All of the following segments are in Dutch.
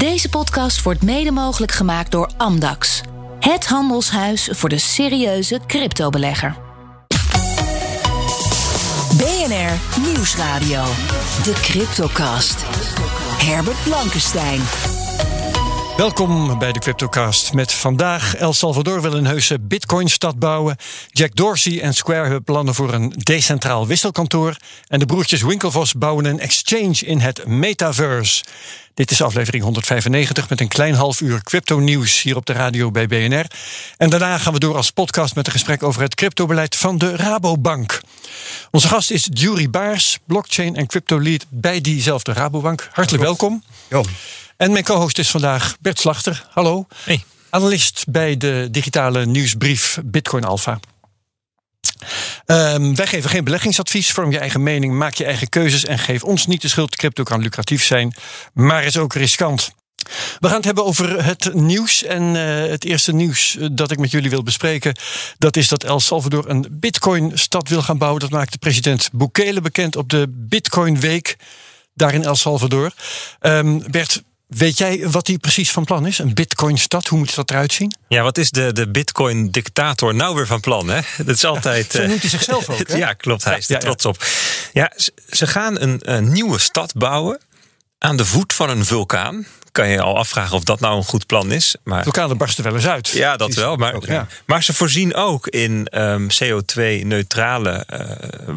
Deze podcast wordt mede mogelijk gemaakt door Amdax. Het handelshuis voor de serieuze cryptobelegger. BNR Nieuwsradio. De Cryptocast. Herbert Blankenstein. Welkom bij de Cryptocast. Met vandaag El Salvador wil een heuse Bitcoin-stad bouwen. Jack Dorsey en Square hebben plannen voor een decentraal wisselkantoor. En de broertjes Winklevoss bouwen een exchange in het metaverse. Dit is aflevering 195 met een klein half uur crypto-nieuws hier op de radio bij BNR. En daarna gaan we door als podcast met een gesprek over het cryptobeleid van de Rabobank. Onze gast is Jury Baars, blockchain en crypto lead bij diezelfde Rabobank. Hartelijk welkom. Jo. En mijn co-host is vandaag Bert Slachter. Hallo. Hey. Analist bij de digitale nieuwsbrief Bitcoin Alpha. Ehm, wij geven geen beleggingsadvies. Vorm je eigen mening, maak je eigen keuzes en geef ons niet de schuld. Crypto kan lucratief zijn, maar is ook riskant. We gaan het hebben over het nieuws. En eh, het eerste nieuws eh, dat ik met jullie wil bespreken... dat is dat El Salvador een bitcoin-stad wil gaan bouwen. Dat maakte president Bukele bekend op de Bitcoin Week... daar in El Salvador. Ehm, Bert, Weet jij wat hij precies van plan is? Een Bitcoin-stad, hoe moet dat eruit zien? Ja, wat is de, de Bitcoin-dictator nou weer van plan? Hè? Dat is altijd. Zo noemt hij zichzelf ook. Hè? ja, klopt. Hij is er trots op. Ja, ze gaan een, een nieuwe stad bouwen aan de voet van een vulkaan kan je al afvragen of dat nou een goed plan is. Maar... Vulkanen barsten wel eens uit. Ja, dat wel. Maar, ja. maar ze voorzien ook in um, CO2-neutrale uh,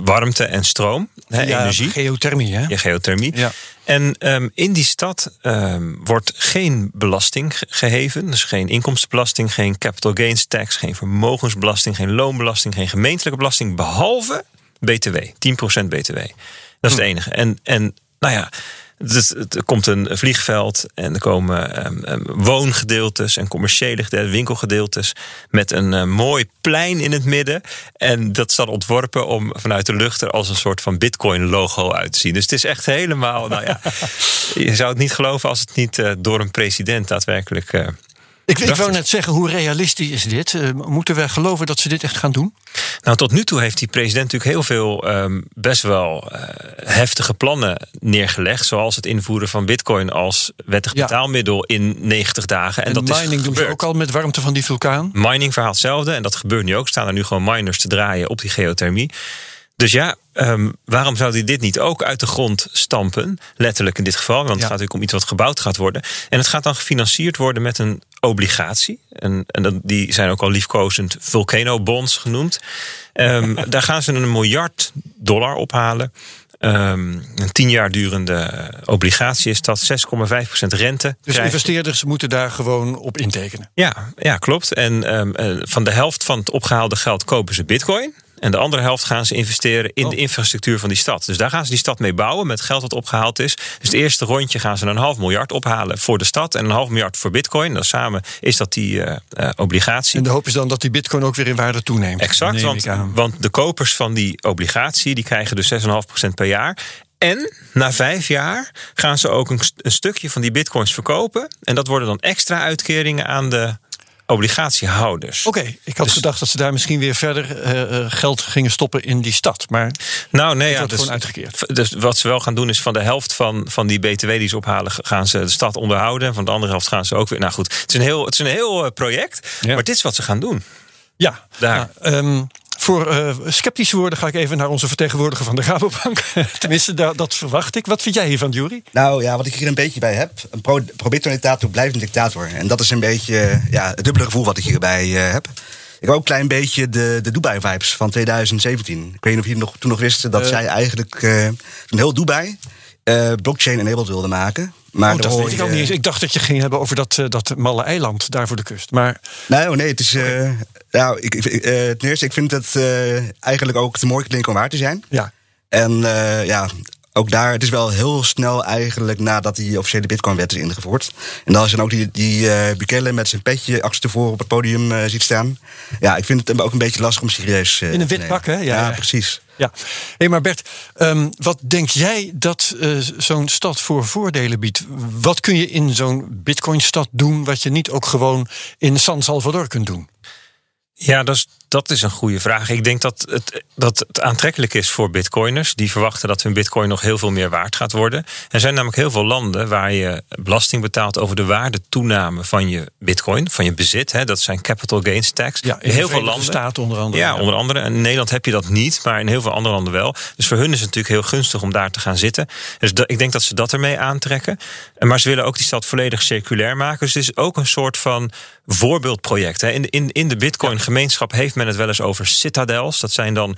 warmte en stroom. Hè, ja, energie. Geothermie, hè? Ja, geothermie. Ja. En um, in die stad um, wordt geen belasting geheven. Dus geen inkomstenbelasting, geen capital gains tax, geen vermogensbelasting, geen loonbelasting, geen gemeentelijke belasting. Behalve BTW, 10% BTW. Dat is het enige. En, en nou ja. Dus er komt een vliegveld en er komen um, woongedeeltes en commerciële gedeeltes, winkelgedeeltes met een uh, mooi plein in het midden. En dat staat ontworpen om vanuit de lucht er als een soort van Bitcoin-logo uit te zien. Dus het is echt helemaal, nou ja, je zou het niet geloven als het niet uh, door een president daadwerkelijk. Uh, ik, ik wou net zeggen, hoe realistisch is dit? Uh, moeten we geloven dat ze dit echt gaan doen? Nou, tot nu toe heeft die president natuurlijk heel veel um, best wel uh, heftige plannen neergelegd. Zoals het invoeren van bitcoin als wettig Ja. betaalmiddel in 90 dagen. En, En, dat is mining doen ze ook al met warmte van die vulkaan. Mining verhaalt hetzelfde en dat gebeurt nu ook. Staan er nu gewoon miners te draaien op die geothermie. Dus ja, um, waarom zou hij dit niet ook uit de grond stampen? Letterlijk in dit geval, want Ja. het gaat natuurlijk om iets wat gebouwd gaat worden. En het gaat dan gefinancierd worden met een obligatie. En, en die zijn ook al liefkozend Volcano Bonds genoemd. Um, daar gaan ze een miljard dollar ophalen. Um, een tien jaar durende obligatie is dat 6,5% rente. Dus krijgen. investeerders moeten daar gewoon op intekenen. Ja, ja klopt. En um, uh, van de helft van het opgehaalde geld kopen ze bitcoin. En de andere helft gaan ze investeren in Oh. de infrastructuur van die stad. Dus daar gaan ze die stad mee bouwen met geld dat opgehaald is. Dus het eerste rondje gaan ze een half miljard ophalen voor de stad. En een half miljard voor bitcoin. Dat samen is dat die uh, uh, obligatie. En de hoop is dan dat die bitcoin ook weer in waarde toeneemt. Exact, want, want de kopers van die obligatie... die krijgen dus 6,5% per jaar... En na vijf jaar gaan ze ook een, een, stukje van die bitcoins verkopen. En dat worden dan extra uitkeringen aan de obligatiehouders. Oké, ik had Dus- gedacht dat ze daar misschien weer verder eh, eh, geld gingen stoppen in die stad. Maar Nou, nee, ja, wordt dus, gewoon uitgekeerd. dus wat ze wel gaan doen is van de helft van, van die BTW die ze ophalen, gaan ze de stad onderhouden. En van de andere helft gaan ze ook weer. Nou goed, het is een heel, het is een heel eh, project. Ja. Maar dit is wat ze gaan doen. Ja, Daar. ja, ehm, voor eh, sceptische woorden ga ik even naar onze vertegenwoordiger van de Rabobank. Tenminste, da- dat verwacht ik. Wat vind jij hiervan, Jury? Nou ja, wat ik hier een beetje bij heb. Een pro- pro-Bitcoin-dictator blijft een dictator. En dat is een beetje ja, het dubbele gevoel wat ik hierbij eh, heb. Ik heb ook een klein beetje de, de Dubai-vibes van 2017. Ik weet niet of jullie nog, toen nog wisten dat Eh. zij eigenlijk eh, een heel Dubai eh, blockchain-enabled wilden maken. Maar oh, dat weet ik ook niet eens. Ik dacht dat je ging hebben over dat, eh, dat malle eiland daar voor de kust. Maar Nee, oh nee, het is. eh, nou, ik, ik, ten eerste, ik vind het eigenlijk ook te mooi klinken om waar te zijn. ja, En ja, ook daar, het is wel heel snel eigenlijk nadat die officiële Bitcoin-wet is ingevoerd. En als je dan ook die, die eh Bukele met zijn petje achter tevoren op het podium eh, ziet staan. Ja, ik vind het ook een beetje lastig om serieus eh, In een te wit nemen. pak, hè? Ja, Ja, ja. precies. ja. Hé, maar Bert, ehm, wat denk jij dat eh, zo'n stad voor voordelen biedt? Wat kun je in zo'n Bitcoin-stad doen wat je niet ook gewoon in San Salvador kunt doen? Ja, dat is, dat is een goede vraag. Ik denk dat het, dat het aantrekkelijk is voor bitcoiners. Die verwachten dat hun bitcoin nog heel veel meer waard gaat worden. Er zijn namelijk heel veel landen waar je belasting betaalt over de waardetoename van je bitcoin, van je bezit. Hè. Dat zijn capital gains tax. Ja, in heel veel landen. Staten onder andere. Ja, onder andere. En in Nederland heb je dat niet, maar in heel veel andere landen wel. Dus voor hun is het natuurlijk heel gunstig om daar te gaan zitten. Dus ik denk dat ze dat ermee aantrekken. Maar ze willen ook die stad volledig circulair maken. Dus het is ook een soort van voorbeeldproject. In, in, in de Bitcoin-gemeenschap heeft men het wel eens over citadels. Dat zijn dan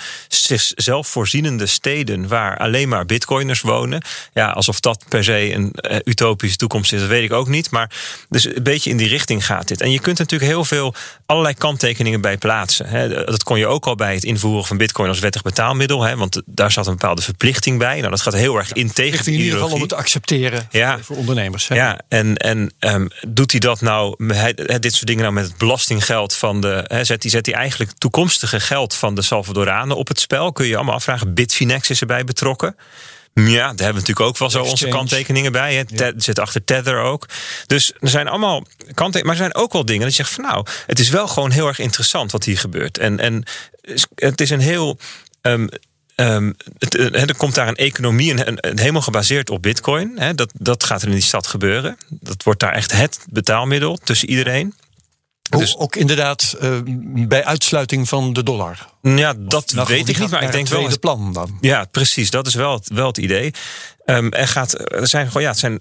zelfvoorzienende steden waar alleen maar Bitcoiners wonen. Ja, alsof dat per se een uh, utopische toekomst is, dat weet ik ook niet. Maar dus een beetje in die richting gaat dit. En je kunt natuurlijk heel veel allerlei kanttekeningen bij plaatsen. Dat kon je ook al bij het invoeren van Bitcoin als wettig betaalmiddel. Want daar zat een bepaalde verplichting bij. Nou, dat gaat heel erg in tegen de in ieder geval om het te accepteren ja. voor ondernemers. Ja, en, en um, doet hij dat nou, hij, dit soort dingen nou met het belastinggeld van de. He, zet, hij, zet hij eigenlijk toekomstige geld van de Salvadoranen op het spel? Kun je allemaal afvragen. Bitfinex is erbij betrokken. Ja, daar hebben we natuurlijk ook wel zo onze kanttekeningen bij. Het zit achter Tether ook. Dus er zijn allemaal kanttekeningen. Maar er zijn ook wel dingen dat je zegt van nou, het is wel gewoon heel erg interessant wat hier gebeurt. En, en het is een heel. Um, Um, het, er komt daar een economie, een, helemaal gebaseerd op bitcoin. dat, dat gaat er in die stad gebeuren. Dat wordt daar echt het betaalmiddel tussen iedereen. Dus, ook inderdaad uh, bij uitsluiting van de dollar. Ja, dat weet ik niet, maar ik denk wel. het plan dan. Ja, precies. Dat is wel het, wel het idee. Um, er, gaat, er zijn gewoon, ja, het zijn,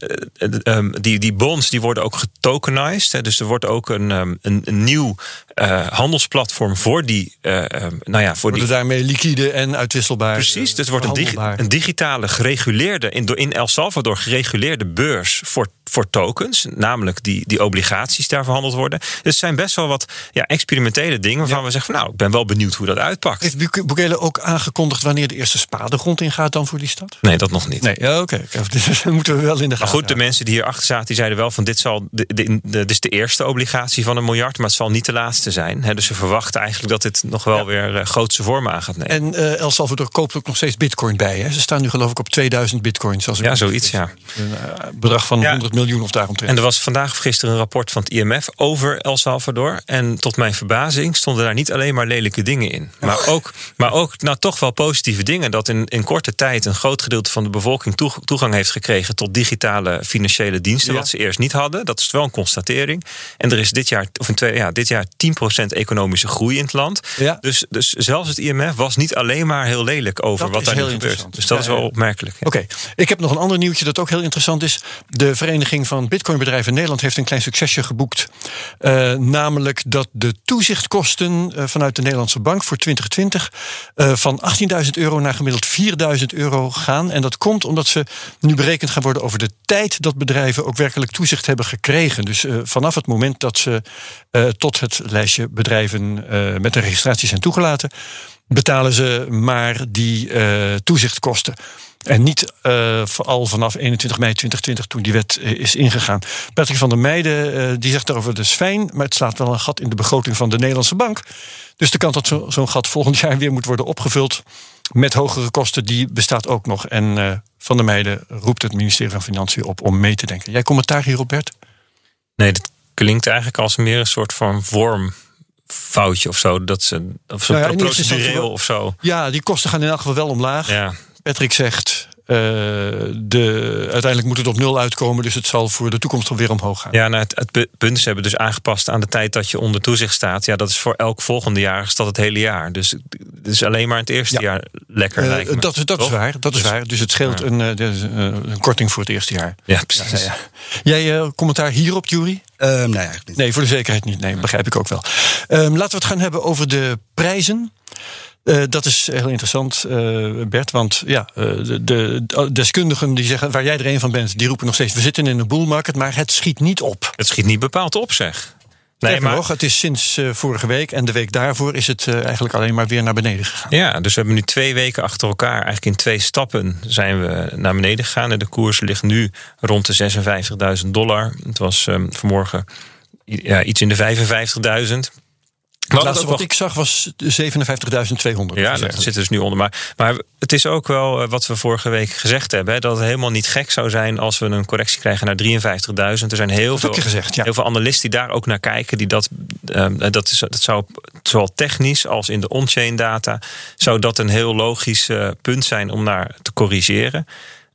um, die, die bonds die worden ook getokenized. Hè, dus er wordt ook een, um, een, een, nieuw uh, handelsplatform voor die. Nou ja, voor worden die. daarmee liquide en uitwisselbaar. Precies, dus het wordt een, digi een, digitale gereguleerde, in, in El Salvador gereguleerde beurs voor, voor tokens. Namelijk die, die obligaties daar verhandeld worden. Dus het zijn best wel wat ja, experimentele dingen waarvan ja. we zeggen van nou, ik ben wel benieuwd hoe dat uitpakt. Heeft Bukele ook aangekondigd wanneer de eerste spadegrond ingaat dan voor die stad? Nee, dat nog niet. Nee, ja, oké. Okay. Dus moeten we wel in de gaten. Maar goed, de mensen die hierachter zaten, die zeiden wel van dit zal de, de, de, dit is de eerste obligatie van een miljard, maar het zal niet de laatste zijn. He, dus ze verwachten eigenlijk dat dit nog wel ja. weer uh, grootse vormen aan gaat nemen. En uh, El Salvador koopt ook nog steeds bitcoin bij. Hè? Ze staan nu geloof ik op 2000 bitcoins. Als ja, zoiets, ja. Een uh, bedrag van ja. 100 miljoen of daaromtrent. En er was vandaag of gisteren een rapport van het IMF over El Salvador. En tot mijn verbazing stonden daar niet alleen maar lelijke dingen in. Maar oh. ook, maar ook nou, toch wel positieve dingen. Dat in, in korte tijd een groot gedeelte van de bevolking toegang heeft gekregen tot digitale financiële diensten. Ja. Wat ze eerst niet hadden. Dat is wel een constatering. En er is dit jaar, of in twee, ja, dit jaar 10% economische groei in het land. Ja. Dus, dus zelfs het IMF was niet alleen maar heel lelijk over dat wat daar heel gebeurt. Dus dat ja, is wel opmerkelijk. Oké, okay. ik heb nog een ander nieuwtje dat ook heel interessant is. De Vereniging van Bitcoinbedrijven in Nederland heeft een klein succesje geboekt. Uh, namelijk dat de toezichtkosten uh, vanuit de Nederlandse bank voor 2020 uh, van 18.000 euro naar gemiddeld 4.000 euro gaan. En dat komt omdat ze nu berekend gaan worden over de tijd dat bedrijven ook werkelijk toezicht hebben gekregen. Dus vanaf het moment dat ze tot het lijstje bedrijven met een registratie zijn toegelaten, betalen ze maar die toezichtkosten. En niet uh, al vanaf 21 mei 2020 toen die wet uh, is ingegaan. Patrick van der Meijden uh, die zegt daarover is fijn, maar het slaat wel een gat in de begroting van de Nederlandse bank. Dus de kans dat zo'n zo gat volgend jaar weer moet worden opgevuld met hogere kosten, die bestaat ook nog. En van der Meijden roept het ministerie van Financiën op om mee te denken. Jij commentaar hierop, Bert? Nee, dat klinkt eigenlijk als meer een soort van vorm foutje of zo. Dat ze, of zo nou ja, procedureel of zo. Ja, die kosten gaan in elk geval wel omlaag. Ja. Patrick zegt, uh, de, uiteindelijk moet het op nul uitkomen, dus het zal voor de toekomst alweer omhoog gaan. Ja, nou, het, het punt is, ze hebben dus aangepast aan de tijd dat je onder toezicht staat. Ja, dat is voor elk volgende jaar is dat het hele jaar. Dus het is alleen maar het eerste ja. jaar lekker. Uh, lijkt me. Dat, dat is waar, dat is dus, waar. Dus het scheelt ja. een, uh, een, korting voor het eerste jaar. Ja, precies. Ja, Jij commentaar hierop, Jury? Um, nee, eigenlijk niet. Nee, voor de zekerheid niet. Nee, begrijp ik ook wel. Um, laten we het gaan hebben over de prijzen. Uh, dat is heel interessant, uh, Bert. Want ja, uh, de, de, deskundigen die zeggen, waar jij er een van bent, die roepen nog steeds: we zitten in een bull market, maar het schiet niet op. Het schiet niet bepaald op, zeg. Nee, maar nog, het is sinds vorige week en de week daarvoor is het eigenlijk alleen maar weer naar beneden gegaan. Ja, dus we hebben nu twee weken achter elkaar, eigenlijk in twee stappen zijn we naar beneden gegaan. En de koers ligt nu rond de 56.000 dollar. Het was um, vanmorgen ja, iets in de 55.000. Laatste wat ik zag was 57.200. Ja, dat zit dus nu onder. Maar, maar het is ook wel eh, wat we vorige week gezegd hebben: hè, dat het helemaal niet gek zou zijn als we een correctie krijgen naar 53.000. Er zijn heel, veel, gezegd, ja. heel veel analisten die daar ook naar kijken. Die dat, uh, dat, is, dat zou zowel technisch als in de on-chain data. zou dat een heel logisch uh, punt zijn om naar te corrigeren.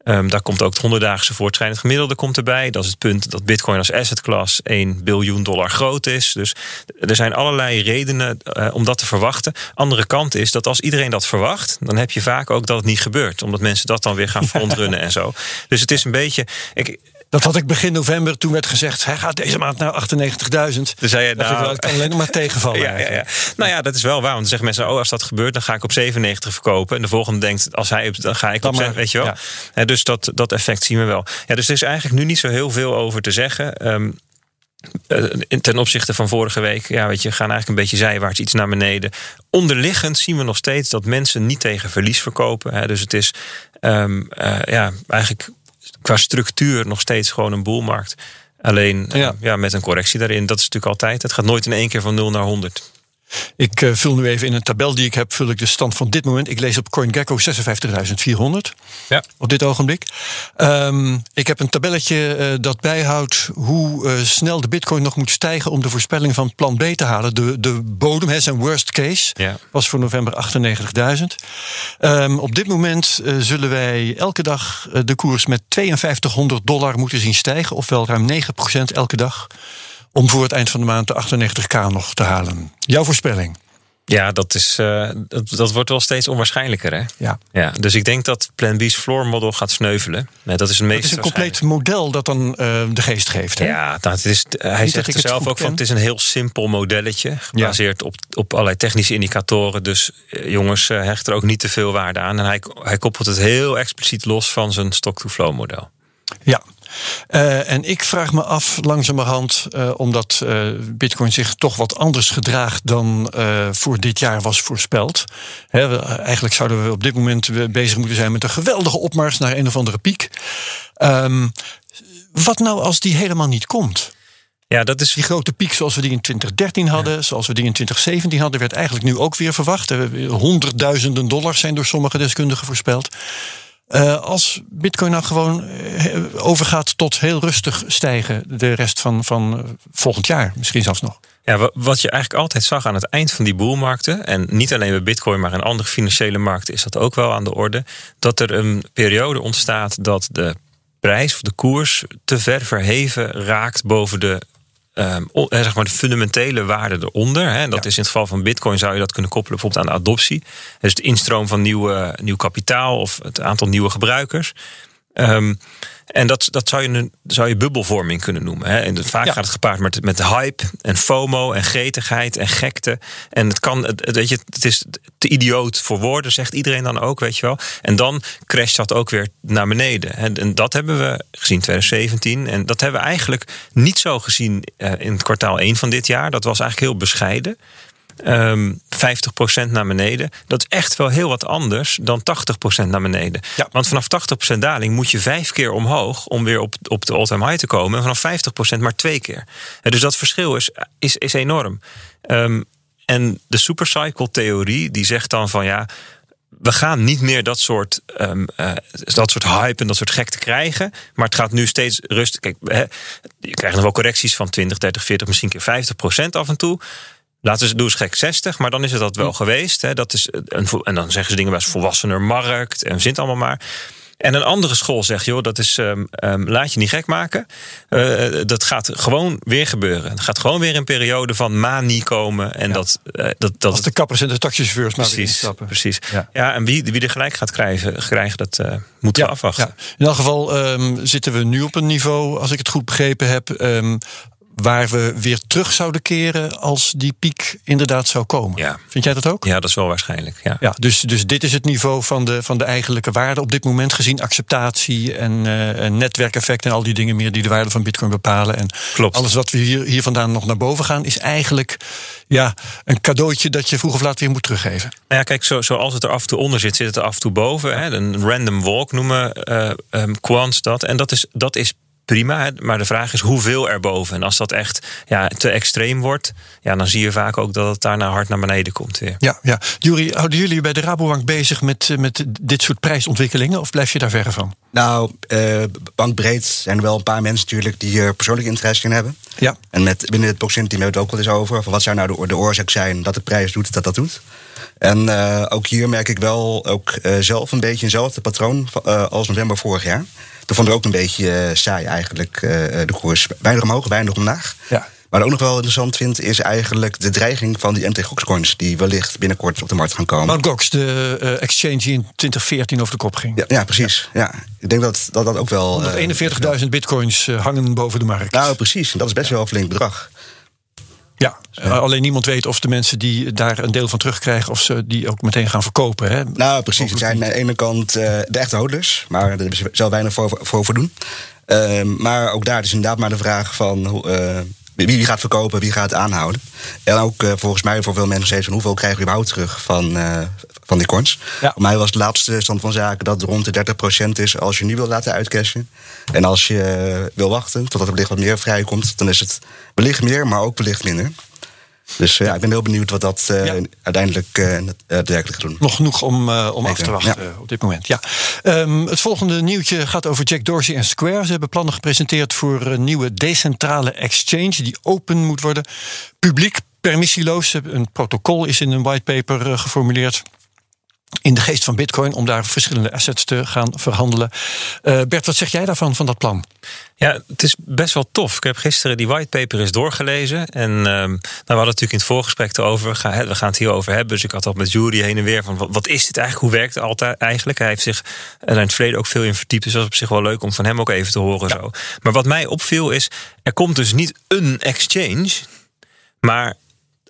Um, daar komt ook het 100-daagse voortschrijdend gemiddelde komt erbij. Dat is het punt dat Bitcoin als asset class 1 biljoen dollar groot is. Dus er zijn allerlei redenen uh, om dat te verwachten. Andere kant is dat als iedereen dat verwacht, dan heb je vaak ook dat het niet gebeurt. Omdat mensen dat dan weer gaan frontrunnen en zo. Dus het is een beetje. Ik, dat had ik begin november. Toen werd gezegd, hij gaat deze maand naar 98.000. Dus zei je, nou, ik kan alleen maar tegenvallen. ja, ja, ja, Nou ja, dat is wel waar. Want dan zeggen mensen, oh, als dat gebeurt, dan ga ik op 97 verkopen. En de volgende denkt, als hij, dan ga ik dan op, maar, weet je wel. Ja. dus dat, dat effect zien we wel. Ja, dus er is eigenlijk nu niet zo heel veel over te zeggen. Um, ten opzichte van vorige week, ja, weet je, gaan eigenlijk een beetje zijwaarts iets naar beneden. Onderliggend zien we nog steeds dat mensen niet tegen verlies verkopen. Hè. Dus het is um, uh, ja, eigenlijk qua structuur nog steeds gewoon een boelmarkt. Alleen ja. ja. met een correctie daarin. Dat is natuurlijk altijd. Het gaat nooit in één keer van 0 naar 100. Ik uh, vul nu even in een tabel die ik heb, vul ik de stand van dit moment. Ik lees op CoinGecko 56.400 ja. op dit ogenblik. Um, ik heb een tabelletje uh, dat bijhoudt hoe uh, snel de bitcoin nog moet stijgen om de voorspelling van plan B te halen. De, de bodem, hè, zijn worst case, ja. was voor november 98.000. Um, op dit moment zullen wij elke dag de koers met 5200 dollar moeten zien stijgen, ofwel ruim 9% elke dag om voor het eind van de maand de 98k nog te halen. Jouw voorspelling? Ja, dat, is, uh, dat, dat, wordt wel steeds onwaarschijnlijker. Hè? Ja. Ja, dus ik denk dat Plan B's floor model gaat sneuvelen. Nee, dat is, een, dat is een compleet model dat dan uh, de geest geeft. Hè? Ja, nou, het is, hij Niet zegt er zelf ook van: het is een heel simpel modelletje. Gebaseerd ja. op, op allerlei technische indicatoren. Dus jongens, hecht er ook niet te veel waarde aan. En hij, hij koppelt het heel expliciet los van zijn stock-to-flow model. Ja, uh, en ik vraag me af langzamerhand, uh, omdat uh, Bitcoin zich toch wat anders gedraagt dan voor dit jaar was voorspeld. We, eigenlijk zouden we op dit moment bezig moeten zijn met een geweldige opmars naar een of andere piek. Um, wat nou als die helemaal niet komt? Ja, dat is die grote piek zoals we die in 2013 hadden, ja. zoals we die in 2017 hadden, werd eigenlijk nu ook weer verwacht. Honderdduizenden dollars zijn door sommige deskundigen voorspeld. Uh, als Bitcoin nou gewoon uh, overgaat tot heel rustig stijgen de rest van, van uh, volgend jaar, misschien zelfs nog. Ja, wat je eigenlijk altijd zag aan het eind van die boelmarkten, en niet alleen bij Bitcoin, maar in andere financiële markten is dat ook wel aan de orde, dat er een periode ontstaat dat de prijs of de koers te ver verheven raakt boven de Um, zeg maar de fundamentele waarde eronder. Hè. Dat ja. is in het geval van Bitcoin zou je dat kunnen koppelen bijvoorbeeld aan de adoptie. Dus de instroom van nieuwe, nieuw kapitaal of het aantal nieuwe gebruikers. Um, en dat, dat zou, je, zou je bubbelvorming kunnen noemen. Hè? En vaak ja. gaat het gepaard met, met hype en FOMO en gretigheid en gekte. En het kan, het, weet je, het is te idioot voor woorden, zegt iedereen dan ook, weet je wel. En dan crasht dat ook weer naar beneden. En dat hebben we gezien 2017. En dat hebben we eigenlijk niet zo gezien uh, in het kwartaal 1 van dit jaar. Dat was eigenlijk heel bescheiden. Um, 50% naar beneden. Dat is echt wel heel wat anders dan 80% naar beneden. Ja. Want vanaf 80% daling moet je vijf keer omhoog om weer op, op de all-time high te komen. En vanaf 50% maar twee keer. Dus dat verschil is, is, is enorm. Um, en de supercycle theorie die zegt dan van ja we gaan niet meer dat soort, um, uh, dat soort hype en dat soort gekte krijgen. Maar het gaat nu steeds rustig. Kijk, hè, je krijgt nog wel correcties van 20, 30, 40, misschien keer 50 procent af en toe. Laten ze doen eens gek 60, maar dan is het dat wel geweest. Hè. Dat is een, en dan zeggen ze dingen bij volwassener markt en zit allemaal maar. En een andere school zegt, joh, dat is, um, um, laat je niet gek maken. Uh, dat gaat gewoon weer gebeuren. Het gaat gewoon weer een periode van manie komen. En ja. dat, uh, dat, dat. Als de kappers en de taxichauffeurs maar precies, stappen. Precies. Ja. ja, en wie, wie er gelijk gaat krijgen, krijgen dat uh, moeten ja, we afwachten. In elk geval um, zitten we nu op een niveau, als ik het goed begrepen heb waar we weer terug zouden keren als die piek inderdaad zou komen. Ja. Vind jij dat ook? Ja, dat is wel waarschijnlijk. Ja. Ja, dus, dus dit is het niveau van de, van de eigenlijke waarde op dit moment, gezien acceptatie en, uh, en netwerkeffect en al die dingen meer die de waarde van Bitcoin bepalen. En Klopt. alles wat we hier, hier vandaan nog naar boven gaan, is eigenlijk ja, een cadeautje dat je vroeg of laat weer moet teruggeven. Nou ja, kijk, zo, zoals het er af en toe onder zit, zit het er af en toe boven. Hè? Een random walk noemen uh, um, quants dat. En dat is, dat is prima. Maar de vraag is hoeveel erboven. En als dat echt ja, te extreem wordt, ja, dan zie je vaak ook dat het daarna hard naar beneden komt weer. Ja, ja. Jury, houden jullie bij de Rabobank bezig met, met dit soort prijsontwikkelingen? Of blijf je daar verre van? Nou, uh, bankbreed zijn er wel een paar mensen natuurlijk die er persoonlijk interesse in hebben. Ja. En met, binnen het Proximity hebben we het ook wel eens over. Van wat zou nou de, de oorzaak zijn dat de prijs doet dat dat doet. En uh, ook hier merk ik wel ook uh, zelf een beetje eenzelfde patroon als november vorig jaar. Toen vond ik ook een beetje saai eigenlijk de koers. Weinig omhoog, weinig omlaag. Ja. Maar ook nog wel interessant vind, is eigenlijk de dreiging van die MT Gox coins die wellicht binnenkort op de markt gaan komen. Mount Gox, de uh, exchange die in 2014 over de kop ging. Ja, ja precies. Ja. Ik denk dat dat, dat ook wel. 41.000 bitcoins uh, hangen boven de markt. Nou, precies. Dat is best wel een flink bedrag. Ja, alleen niemand weet of de mensen die daar een deel van terugkrijgen, of ze die ook meteen gaan verkopen. Hè? Nou, precies. Het zijn aan de ene kant uh, de echte houders, maar daar hebben ze zelf weinig voor, voor, voor doen. Uh, maar ook daar is inderdaad maar de vraag van. Uh, wie, gaat verkopen, wie gaat aanhouden. En ook volgens mij voor veel mensen steeds van hoeveel krijgen we überhaupt terug van, van die coins. Ja. Voor mij was de laatste stand van zaken dat het rond de 30% is als je nu wil laten uitcashen. En als je uh, wil wachten totdat er wellicht wat meer vrijkomt, dan is het wellicht meer, maar ook wellicht minder. Dus ja, ik ben heel benieuwd wat dat uh, ja. uiteindelijk uh, daadwerkelijk gaat doen. Nog genoeg om, uh, om af te wachten ja. op dit moment. Ja. Um, het volgende nieuwtje gaat over Jack Dorsey en Square. Ze hebben plannen gepresenteerd voor een nieuwe decentrale exchange die open moet worden. Publiek, permissieloos. Een protocol is in een whitepaper geformuleerd in de geest van Bitcoin om daar verschillende assets te gaan verhandelen. Uh, Bert, wat zeg jij daarvan, van dat plan? Ja, het is best wel tof. Ik heb gisteren die whitepaper eens doorgelezen. En um, nou, we hadden natuurlijk in het voorgesprek erover. Ga, we gaan het hierover hebben. Dus ik had al met Jury heen en weer van wat, wat is dit eigenlijk? Hoe werkt het altijd eigenlijk? Hij heeft zich er in het verleden ook veel in verdiept. Dus dat is op zich wel leuk om van hem ook even te horen. Ja. Zo. Maar wat mij opviel is, er komt dus niet een exchange, maar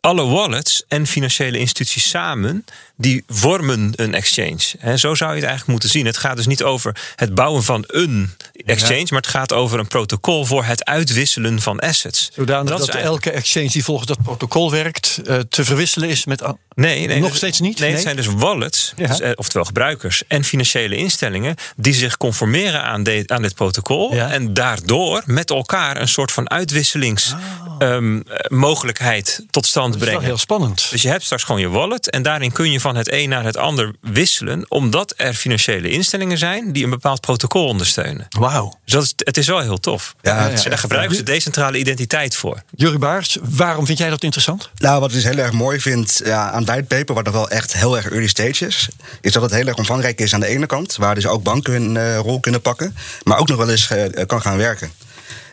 alle wallets en financiële instituties samen, die vormen een exchange. He, zo zou je het eigenlijk moeten zien. Het gaat dus niet over het bouwen van een exchange, ja. maar het gaat over een protocol voor het uitwisselen van assets. Zodanig dat, dat eigenlijk... elke exchange die volgens dat protocol werkt, uh, te verwisselen is met. Nee, nee nog dus, steeds niet. Nee, nee, het zijn dus wallets, ja. dus, uh, oftewel gebruikers en financiële instellingen, die zich conformeren aan, de, aan dit protocol ja. en daardoor met elkaar een soort van uitwisselingsmogelijkheid oh. um, tot stand dat is brengen. heel spannend. Dus je hebt straks gewoon je wallet en daarin kun je van het een naar het ander wisselen, omdat er financiële instellingen zijn die een bepaald protocol ondersteunen. Wauw. Dus dat is, het is wel heel tof. Ja, ja, ja. En daar gebruiken ze decentrale identiteit voor. Jurie Baars, waarom vind jij dat interessant? Nou, wat ik dus heel erg mooi vind ja, aan whitepaper, wat nog wel echt heel erg early stage is, is dat het heel erg omvangrijk is aan de ene kant, waar dus ook banken hun uh, rol kunnen pakken, maar ook nog wel eens uh, kan gaan werken.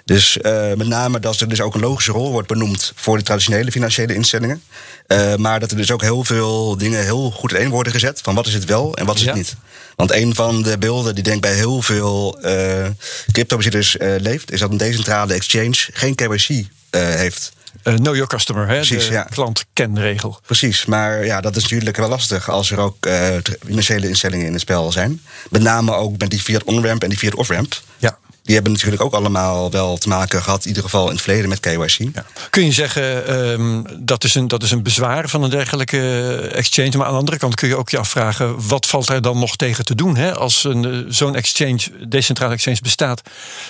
Dus uh, met name dat er dus ook een logische rol wordt benoemd voor de traditionele financiële instellingen. Uh, maar dat er dus ook heel veel dingen heel goed in worden gezet. Van wat is het wel en wat is ja. het niet. Want een van de beelden die denk bij heel veel uh, cryptobezitters leeft, is dat een decentrale exchange geen KYC heeft. Uh, know your customer, hè? Precies, de ja. klantkenregel. Precies, maar ja, dat is natuurlijk wel lastig als er ook uh, financiële instellingen in het spel zijn. Met name ook met die fiat on-ramp en die fiat off-ramp. Ja. Die hebben natuurlijk ook allemaal wel te maken gehad, in ieder geval in het verleden met KYC. Kun je zeggen, um, dat, is een, dat is een bezwaar van een dergelijke exchange. Maar aan de andere kant kun je ook je afvragen, wat valt er dan nog tegen te doen? Hè? Als een, zo'n exchange, decentrale exchange bestaat,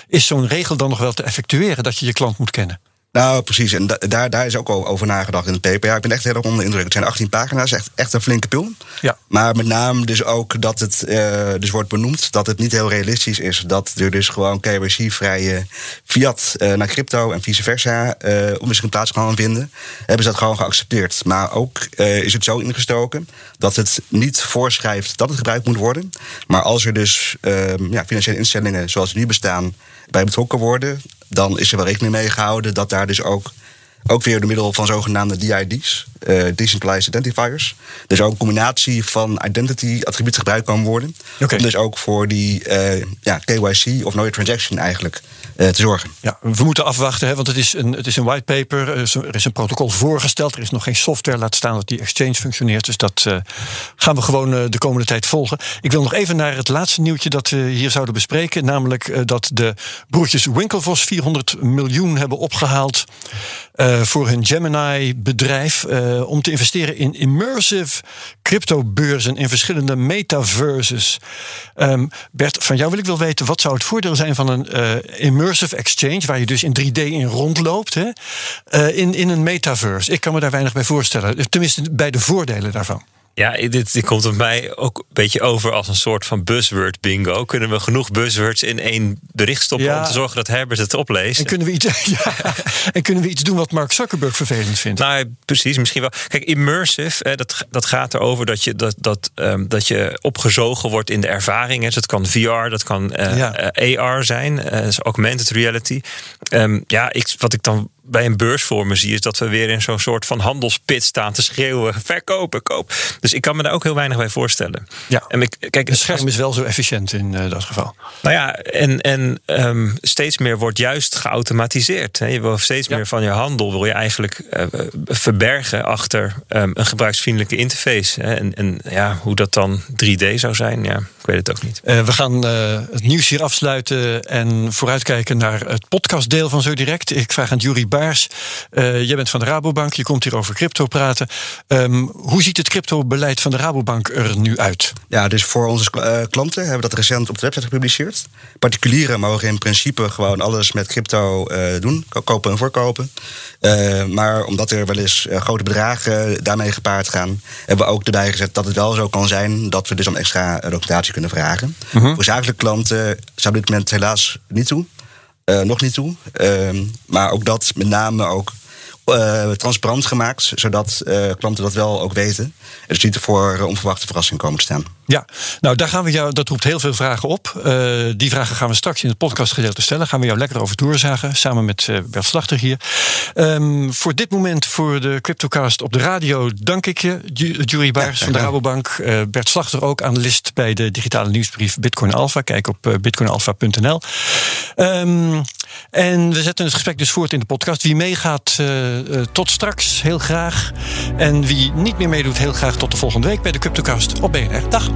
is zo'n regel dan nog wel te effectueren dat je je klant moet kennen? Nou, precies. En da daar, daar is ook al over nagedacht in het paper. Ja, ik ben echt heel erg onder de indruk. Het zijn 18 pagina's, echt, echt een flinke pil. Ja. Maar met name dus ook dat het uh, dus wordt benoemd dat het niet heel realistisch is dat er dus gewoon KYC-vrije fiat uh, naar crypto en vice versa uh, om een plaats gaan vinden. Hebben ze dat gewoon geaccepteerd. Maar ook is het zo ingestoken dat het niet voorschrijft dat het gebruikt moet worden. Maar als er dus ja, financiële instellingen zoals die nu bestaan bij betrokken worden, dan is er wel rekening mee gehouden dat daar dus ook, ook weer door middel van zogenaamde DID's, uh, Decentralized Identifiers, dus ook een combinatie van identity-attributen gebruikt kan worden. Okay. Om dus ook voor die uh, ja, KYC of Your Transaction eigenlijk uh, te zorgen. Ja. We moeten afwachten, hè, want het is een, het is een whitepaper. Er is een protocol voorgesteld. Er is nog geen software, laat staan dat die exchange functioneert. Dus dat gaan we gewoon de komende tijd volgen. Ik wil nog even naar het laatste nieuwtje dat we hier zouden bespreken. Namelijk dat de broertjes Winklevoss 400 miljoen hebben opgehaald. Voor hun Gemini-bedrijf. om te investeren in immersive cryptobeurzen in verschillende metaverses. Um, Bert, van jou wil ik wel weten, wat zou het voordeel zijn van een immersive exchange, waar je dus in 3D in rondloopt, hè, in, in een metaverse. Ik kan me daar weinig bij voorstellen. Tenminste, bij de voordelen daarvan. Ja, dit, dit komt op mij ook een beetje over als een soort van buzzword bingo. Kunnen we genoeg buzzwords in één bericht stoppen om te zorgen dat Herbert het opleest? En kunnen we iets, ja, en kunnen we iets doen wat Mark Zuckerberg vervelend vindt? Nou, precies, misschien wel. Kijk, immersive, dat, dat gaat erover dat je, dat, dat, um, dat je opgezogen wordt in de ervaringen. Dus dat kan VR, dat kan uh, ja. uh, AR zijn, uh, dus augmented reality. Um, ja, ik, wat ik dan bij een beurs voor me zie, is dat we weer in zo'n soort van handelspit staan te schreeuwen: verkopen, koop. Dus ik kan me daar ook heel weinig bij voorstellen. Ja. En ik, kijk, het scherm is wel zo efficiënt in uh, dat geval. Nou ja, en, en um, steeds meer wordt juist geautomatiseerd. Hè. Je wil steeds ja. meer van je handel wil je eigenlijk uh, verbergen achter um, een gebruiksvriendelijke interface. Hè. En, en ja, hoe dat dan 3D zou zijn, ja, ik weet het ook niet. Uh, we gaan het nieuws hier afsluiten en vooruitkijken naar het podcastdeel van Zo Direct. Ik vraag aan Jury Baars. Uh, jij bent van de Rabobank, je komt hier over crypto praten. Um, hoe ziet het cryptobeleid van de Rabobank er nu uit? Ja, dus voor onze uh, klanten hebben we dat recent op de website gepubliceerd. Particulieren mogen in principe gewoon alles met crypto uh, doen, kopen en verkopen. maar omdat er wel eens grote bedragen daarmee gepaard gaan, hebben we ook erbij gezet dat het wel zo kan zijn dat we dus om extra documentatie kunnen vragen. Uh -huh. Voor zakelijke klanten zou dit moment helaas niet toe. Uh, nog niet toe. Uh, maar ook dat met name ook uh, transparant gemaakt, zodat uh, klanten dat wel ook weten. En dus niet voor onverwachte verrassingen komen te staan. Ja, nou daar gaan we jou, dat roept heel veel vragen op. Uh, die vragen gaan we straks in het podcastgedeelte stellen. Gaan we jou lekker over doorzagen, samen met Bert Slachter hier. Um, voor dit moment, voor de Cryptocast op de radio, dank ik je, Jury Baars ja, van de Rabobank. Bert Slachter ook, analist bij de digitale nieuwsbrief Bitcoin Alpha. Kijk op bitcoinalpha.nl. Um, en we zetten het gesprek dus voort in de podcast. Wie meegaat, tot straks, heel graag. En wie niet meer meedoet, heel graag tot de volgende week bij de CryptoCast op BNR. Dag.